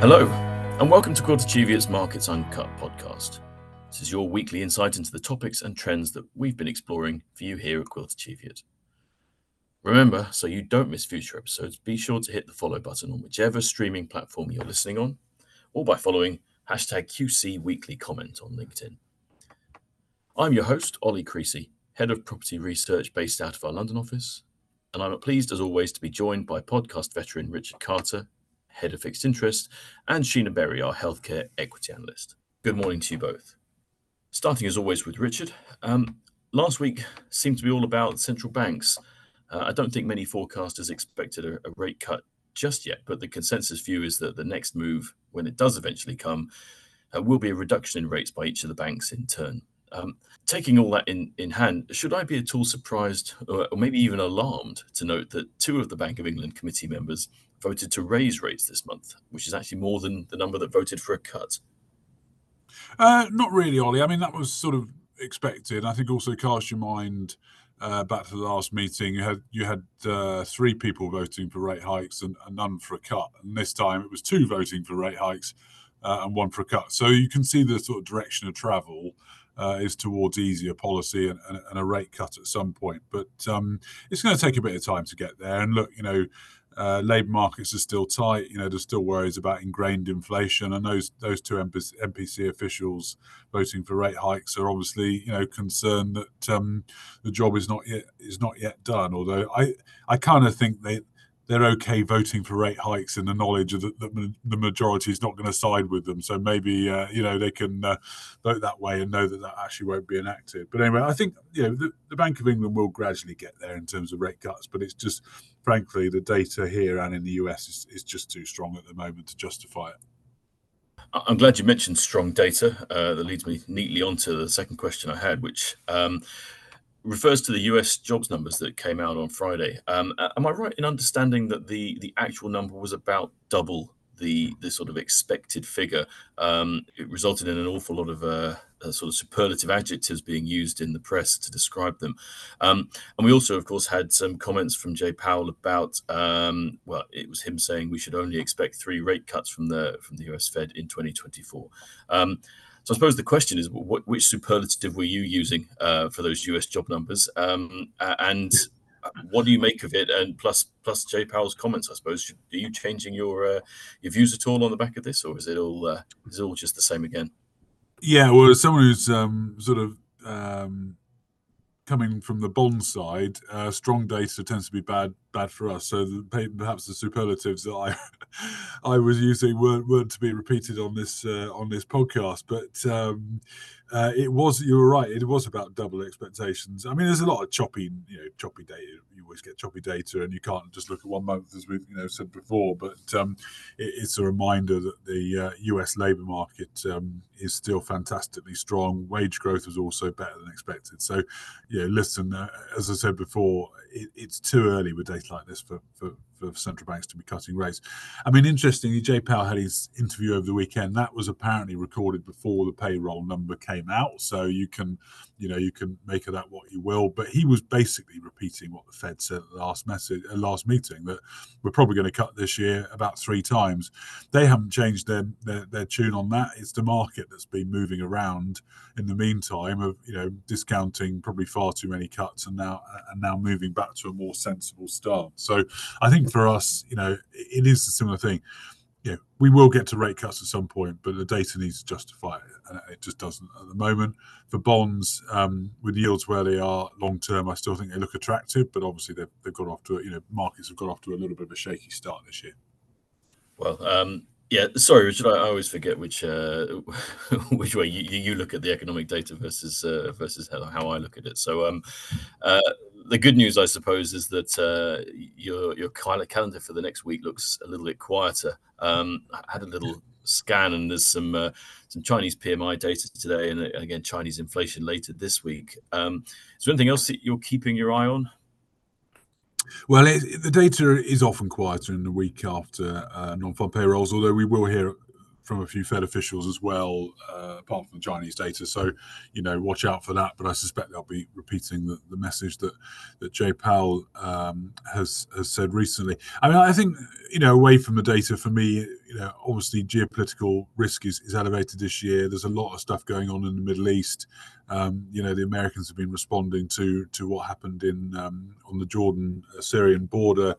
Hello, and welcome to Quilter Cheviot's Markets Uncut podcast. This is your weekly insight into the topics and trends that we've been exploring for you here at Quilter Cheviot. Remember, so you don't miss future episodes, be sure to hit the follow button on whichever streaming platform you're listening on, or by following hashtag QC Weekly Comment on LinkedIn. I'm your host, Oli Creasey, Head of Property Research based out of our London office, and I'm pleased as always to be joined by podcast veteran Richard Carter Head of Fixed Interest, and Sheena Berry, our Healthcare Equity Analyst. Good morning to you both. Starting as always with Richard. Um, last week seemed to be all about central banks. Uh, I don't think many forecasters expected a, rate cut just yet, but the consensus view is that the next move, when it does eventually come, uh, will be a reduction in rates by each of the banks in turn. Um, taking all that in, hand, should I be at all surprised or maybe even alarmed to note that two of the Bank of England committee members voted to raise rates this month, which is actually more than the number that voted for a cut. Uh, not really, Oli. I mean, that was sort of expected. I think also cast your mind uh, back to the last meeting. You had you had uh, three people voting for rate hikes and, and, none for a cut, and this time it was two voting for rate hikes uh, and one for a cut. So you can see the sort of direction of travel. Uh, is towards easier policy and, and, and, a rate cut at some point. But um, it's going to take a bit of time to get there. And look, you know, uh, labour markets are still tight. You know, there's still worries about ingrained inflation, and those those two MPC officials voting for rate hikes are obviously you know concerned that um, the job is not yet is not yet done. Although I I kind of think they they're okay voting for rate hikes in the knowledge that the, the majority is not going to side with them. So maybe uh, you know they can uh, vote that way and know that that actually won't be enacted. But anyway, I think you know the, the, Bank of England will gradually get there in terms of rate cuts, but it's just frankly the data here and in the US is, is just too strong at the moment to justify it. I'm glad you mentioned strong data. Uh, that leads me neatly on to the second question I had, which um, refers to the US jobs numbers that came out on Friday. Um, am I right in understanding that the the actual number was about double the the sort of expected figure? Um, it resulted in an awful lot of uh, uh, sort of superlative adjectives being used in the press to describe them. Um, and we also, of course, had some comments from Jay Powell about um, well, it was him saying we should only expect three rate cuts from the from the US Fed in 2024. Um, so I suppose the question is, what, which superlative were you using uh, for those US job numbers, um, and what do you make of it? And plus, plus Jay Powell's comments, I suppose. Are you changing your uh, your views at all on the back of this, or is it all uh, is it all just the same again? Yeah, well, as someone who's um, sort of um, coming from the bond side, uh, strong data tends to be bad bad for us. So the, perhaps the superlatives that I I was using weren't, weren't to be repeated on this uh, on this podcast. But um, uh, it was you were right. It was about double expectations. I mean, there's a lot of choppy you know choppy data. You always get choppy data, and you can't just look at one month as we've you know said before. But um, it, it's a reminder that the uh, U.S. labour market um, is still fantastically strong. Wage growth was also better than expected. So, yeah, listen, uh, as I said before, it, it's too early with data like this for, for, for central banks to be cutting rates. I mean, interestingly, Jay Powell had his interview over the weekend. That was apparently recorded before the payroll number came out, so you can, you know, you can make of that what you will. But he was basically repeating what the Fed said at the last message, uh, last meeting, that we're probably going to cut this year about three times. They haven't changed their, their their tune on that. It's the market that's been moving around in the meantime of you know discounting probably far too many cuts and now and now moving back to a more sensible start. So I think for us, you know, it is a similar thing. Know, we will get to rate cuts at some point, but the data needs to justify it, and it just doesn't at the moment. For bonds, um, with yields where they are long term, I still think they look attractive, but obviously they've, they've got off to you know markets have got off to a little bit of a shaky start this year. Well, um, yeah, sorry, Richard. I always forget which uh, which way you, you look at the economic data versus uh, versus how I look at it. So, um, uh, the good news, I suppose, is that uh, your your calendar for the next week looks a little bit quieter. Um, I had a little scan, and there's some uh, some Chinese PMI data today, and uh, again Chinese inflation later this week. Um, is there anything else that you're keeping your eye on? Well, it, the data is often quieter in the week after uh, non-farm payrolls, although we will hear from a few Fed officials as well, uh, apart from the Chinese data. So, you know, watch out for that. But I suspect they'll be repeating the, the message that that Jay Powell um, has has said recently. I mean, I think you know, away from the data, for me, you know, obviously geopolitical risk is, is elevated this year. There's a lot of stuff going on in the Middle East. Um, you know, the Americans have been responding to to what happened in um, on the Jordan Syrian border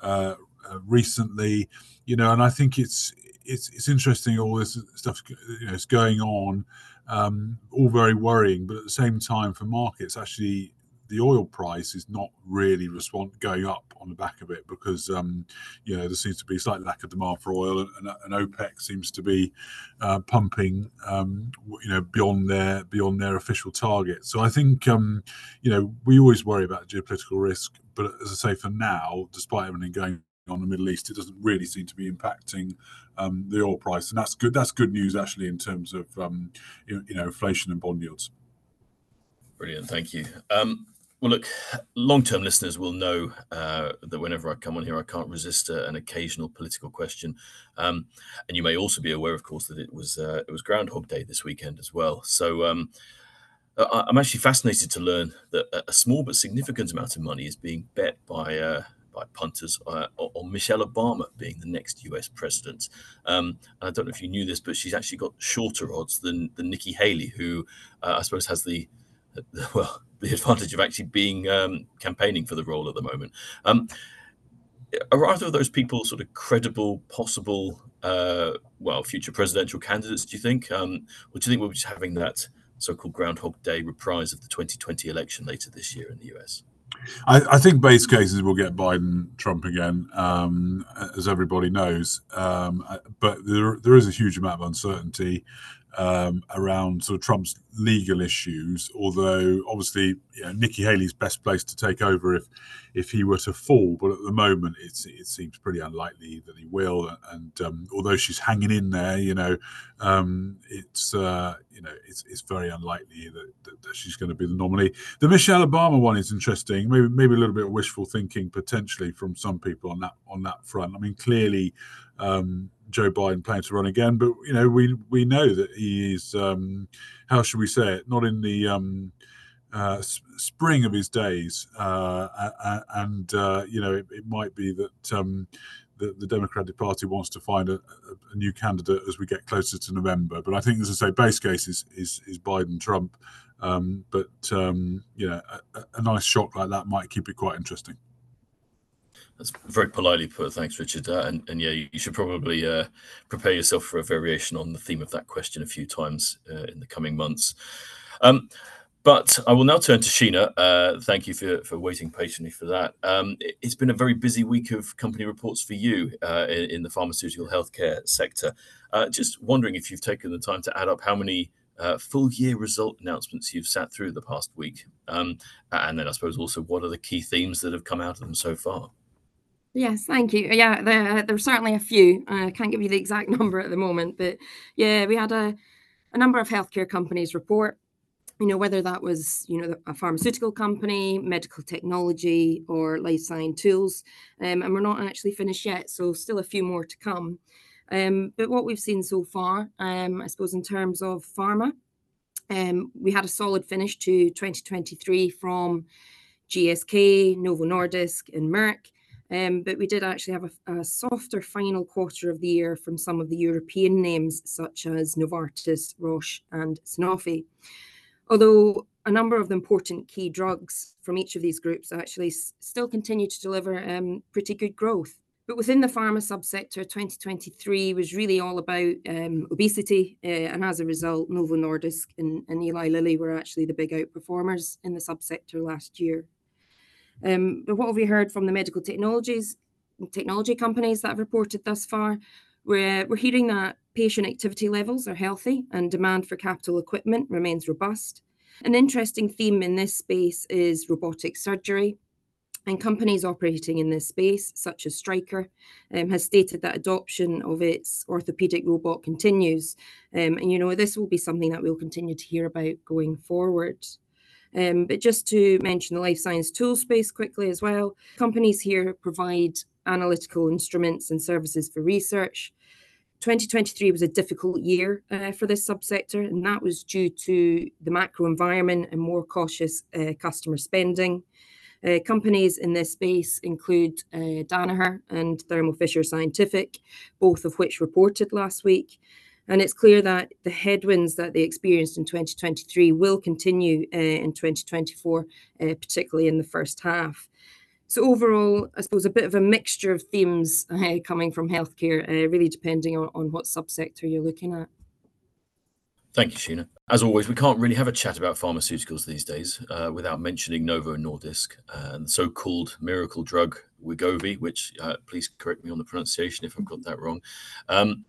uh, uh, recently. You know, and I think it's it's it's interesting all this stuff you know is going on, um, all very worrying, but at the same time for markets actually the oil price is not really respond going up on the back of it because um, you know there seems to be a slight lack of demand for oil and, and OPEC seems to be uh, pumping um, you know beyond their beyond their official target. So I think um, you know we always worry about geopolitical risk, but as I say for now, despite everything going on in the Middle East, it doesn't really seem to be impacting um, the oil price, and that's good. That's good news actually in terms of um, you, you, know inflation and bond yields. Brilliant, thank you. Um, well, look, long-term listeners will know uh, that whenever I come on here, I can't resist uh, an occasional political question, um, and you may also be aware, of course, that it was uh, it was Groundhog Day this weekend as well. So um, I'm actually fascinated to learn that a small but significant amount of money is being bet by uh, by punters uh, on Michelle Obama being the next US president. Um, I don't know if you knew this, but she's actually got shorter odds than than Nikki Haley, who uh, I suppose has the well the advantage of actually being um, campaigning for the role at the moment. Um, are either of those people sort of credible, possible, uh, well, future presidential candidates? Do you think, um, or do you think we'll be just having that so-called Groundhog Day reprise of the 2020 election later this year in the US? I, I think base cases will get Biden, Trump again, um, as everybody knows. Um, but there, there is a huge amount of uncertainty um, around sort of Trump's legal issues. Although obviously, you know, Nikki Haley's best place to take over if if he were to fall. But at the moment, it's it seems pretty unlikely that he will. And um, although she's hanging in there, you know, um, it's uh, you know it's it's very unlikely that, that, that she's going to be the nominee. The Michelle Obama one is interesting. Maybe maybe a little bit of wishful thinking potentially from some people on that on that front. I mean, clearly. Um, Joe Biden plans to run again, but you know we we know that he is um, how should we say it not in the um, uh, spring of his days, uh, and uh, you know it, it, might be that um, the, the, Democratic Party wants to find a, a, new candidate as we get closer to November. But I think, as I say, base case is is, is Biden Trump, um, but um, you know a, a nice shock like that might keep it quite interesting. That's very politely put. Thanks, Richard. Uh, and, and, yeah, you should probably uh, prepare yourself for a variation on the theme of that question a few times uh, in the coming months. Um, but I will now turn to Sheena. Uh, thank you for, for waiting patiently for that. Um, it, has been a very busy week of company reports for you uh, in, in, the pharmaceutical healthcare sector. Uh, just wondering if you've taken the time to add up how many uh, full year result announcements you've sat through the past week. Um, and then I suppose also what are the key themes that have come out of them so far? Yes, thank you. Yeah, there there's certainly a few. I can't give you the exact number at the moment, but yeah, we had a a number of healthcare companies report. You know, whether that was you know a pharmaceutical company, medical technology, or life science tools, um, and we're not actually finished yet, so still a few more to come. Um, but what we've seen so far, um, I suppose, in terms of pharma, um, we had a solid finish to 2023 from GSK, Novo Nordisk, and Merck. Um, but we did actually have a, a, softer final quarter of the year from some of the European names, such as Novartis, Roche, and Sanofi. Although a number of the important key drugs from each of these groups actually s- still continue to deliver um, pretty good growth. But within the pharma subsector, 2023 was really all about um, obesity. Uh, and as a result, Novo Nordisk and, and Eli Lilly were actually the big outperformers in the subsector last year. Um, but what have we heard from the medical technologies technology companies that have reported thus far? We're, we're hearing that patient activity levels are healthy and demand for capital equipment remains robust. An interesting theme in this space is robotic surgery. And companies operating in this space, such as Stryker, um, has stated that adoption of its orthopedic robot continues. Um, and, you know, this will be something that we'll continue to hear about going forward. Um, but just to mention the life science tool space quickly as well, companies here provide analytical instruments and services for research. 2023 was a difficult year uh, for this subsector, and that was due to the macro environment and more cautious uh, customer spending. Uh, companies in this space include uh, Danaher and Thermo Fisher Scientific, both of which reported last week. And it's clear that the headwinds that they experienced in 2023 will continue uh, in 2024, uh, particularly in the first half. So overall, I suppose a bit of a mixture of themes uh, coming from healthcare, uh, really depending on, on what subsector you're looking at. Thank you, Sheena. As always, we can't really have a chat about pharmaceuticals these days uh, without mentioning Novo Nordisk and the so-called miracle drug Wegovy, which uh, please correct me on the pronunciation if I've got that wrong. Um,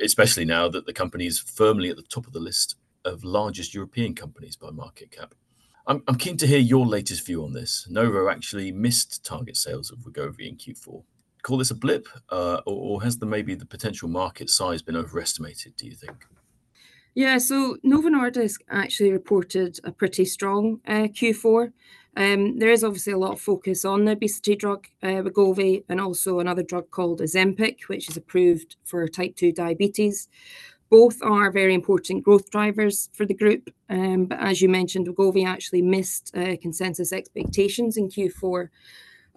especially now that the company is firmly at the top of the list of largest European companies by market cap. I'm, I'm keen to hear your latest view on this. Novo actually missed target sales of Wegovy in Q4. Call this a blip, uh, or, or has the maybe the potential market size been overestimated? Do you think? Yeah, so Novo Nordisk actually reported a pretty strong uh, Q4. Um, there is obviously a lot of focus on the obesity drug uh, Wegovy and also another drug called Ozempic, which is approved for type 2 diabetes. Both are very important growth drivers for the group. Um, but as you mentioned, Wegovy actually missed uh, consensus expectations in Q4.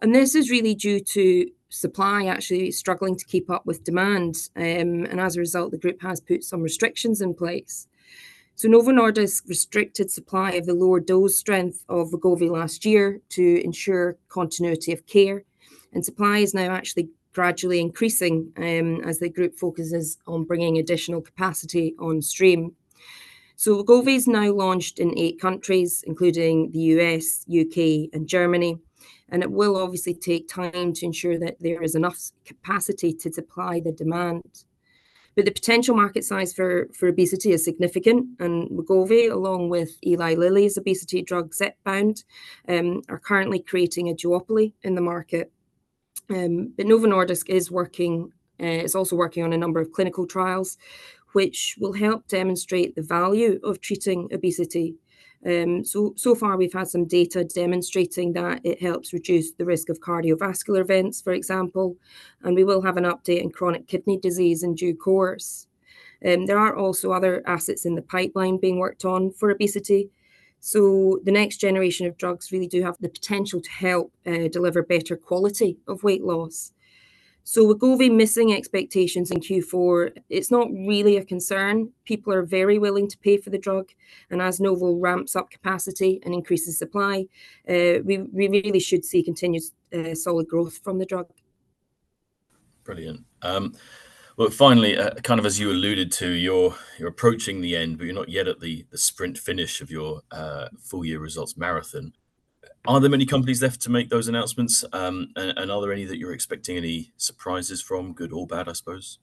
And this is really due to supply actually struggling to keep up with demand. Um, and as a result, the group has put some restrictions in place. So Novo Nordisk restricted supply of the lower dose strength of Wegovy last year to ensure continuity of care. And supply is now actually gradually increasing um, as the group focuses on bringing additional capacity on stream. So Wegovy is now launched in eight countries, including the US, UK, and Germany and it will obviously take time to ensure that there is enough capacity to supply the demand. But the potential market size for, for obesity is significant, and Wegovy, along with Eli Lilly's obesity drug Zepbound, um, are currently creating a duopoly in the market. Um, but Novo Nordisk is working, uh, is also working on a number of clinical trials, which will help demonstrate the value of treating obesity um, so, so far, we've had some data demonstrating that it helps reduce the risk of cardiovascular events, for example, and we will have an update in chronic kidney disease in due course. Um, there are also other assets in the pipeline being worked on for obesity. So, the next generation of drugs really do have the potential to help uh, deliver better quality of weight loss. So Wegovy missing expectations in Q4, it's not really a concern. People are very willing to pay for the drug, and as Novo ramps up capacity and increases supply, uh, we, we really should see continued uh, solid growth from the drug. Brilliant. Um, well, finally, uh, kind of as you alluded to, you're you're approaching the end, but you're not yet at the the sprint finish of your uh, full year results marathon. Are there many companies left to make those announcements? Um, and, and are there any that you're expecting any surprises from, good or bad, I suppose?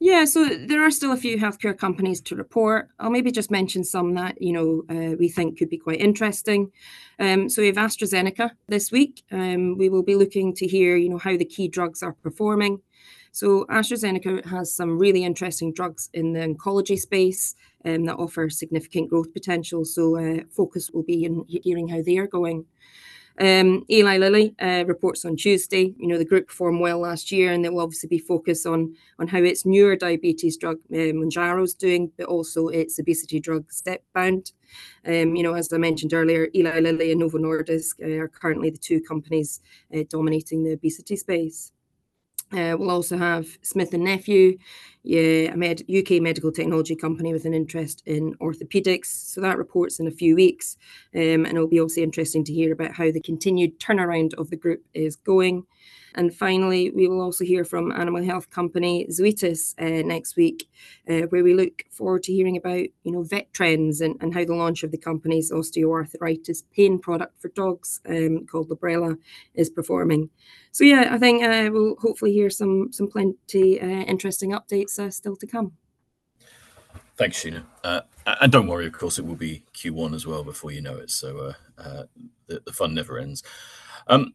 Yeah, so there are still a few healthcare companies to report. I'll maybe just mention some that you know uh, we think could be quite interesting. Um, so we have AstraZeneca this week. Um, we will be looking to hear you know how the key drugs are performing. So AstraZeneca has some really interesting drugs in the oncology space um, that offer significant growth potential. So uh, focus will be in hearing how they are going. Um, Eli Lilly uh, reports on Tuesday. You know the group performed well last year, and they will obviously be focused on on how its newer diabetes drug uh, Mounjaro is doing, but also its obesity drug Zepbound. Um, you know, as I mentioned earlier, Eli Lilly and Novo Nordisk uh, are currently the two companies uh, dominating the obesity space. Uh, we'll also have Smith and Nephew, yeah, a med- UK medical technology company with an interest in orthopedics. So that reports in a few weeks, um, and it'll be also interesting to hear about how the continued turnaround of the group is going. And finally, we will also hear from animal health company Zoetis uh, next week, uh, where we look forward to hearing about you know vet trends and, and how the launch of the company's osteoarthritis pain product for dogs um, called Librela is performing. So yeah, I think uh, we'll hopefully hear some some plenty uh, interesting updates uh, still to come. Thanks, Sheena. Uh, and don't worry, of course, it will be Q1 as well before you know it. So uh, uh, the, the, fun never ends. Um,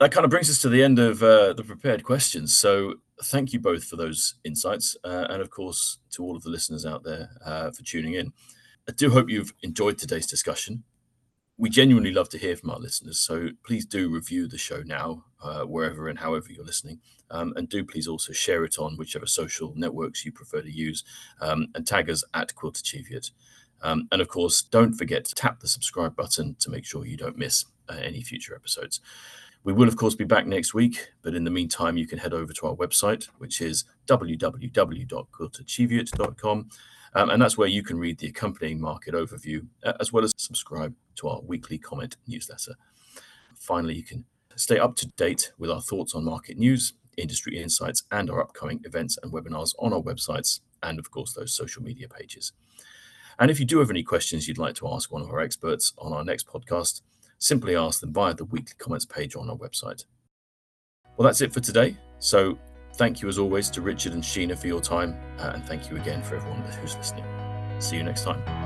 that kind of brings us to the end of uh, the prepared questions. So thank you both for those insights, uh, and of course to all of the listeners out there uh, for tuning in. I do hope you've enjoyed today's discussion. We genuinely love to hear from our listeners, so please do review the show now, uh, wherever and however you're listening, um, and do please also share it on whichever social networks you prefer to use, um, and tag us at Quiltercheviot. Um, and of course, don't forget to tap the subscribe button to make sure you don't miss uh, any future episodes. We will, of course, be back next week, but in the meantime, you can head over to our website, which is www.quiltercheviot.com. Um, and that's where you can read the accompanying market overview, uh, as well as subscribe to our weekly comment newsletter. Finally, you can stay up to date with our thoughts on market news, industry insights, and our upcoming events and webinars on our websites, and of course, those social media pages. And if you do have any questions you'd like to ask one of our experts on our next podcast, simply ask them via the weekly comments page on our website. Well, that's it for today. So thank you as always to Richard and Sheena for your time, uh, and thank you again for everyone who's listening. See you next time.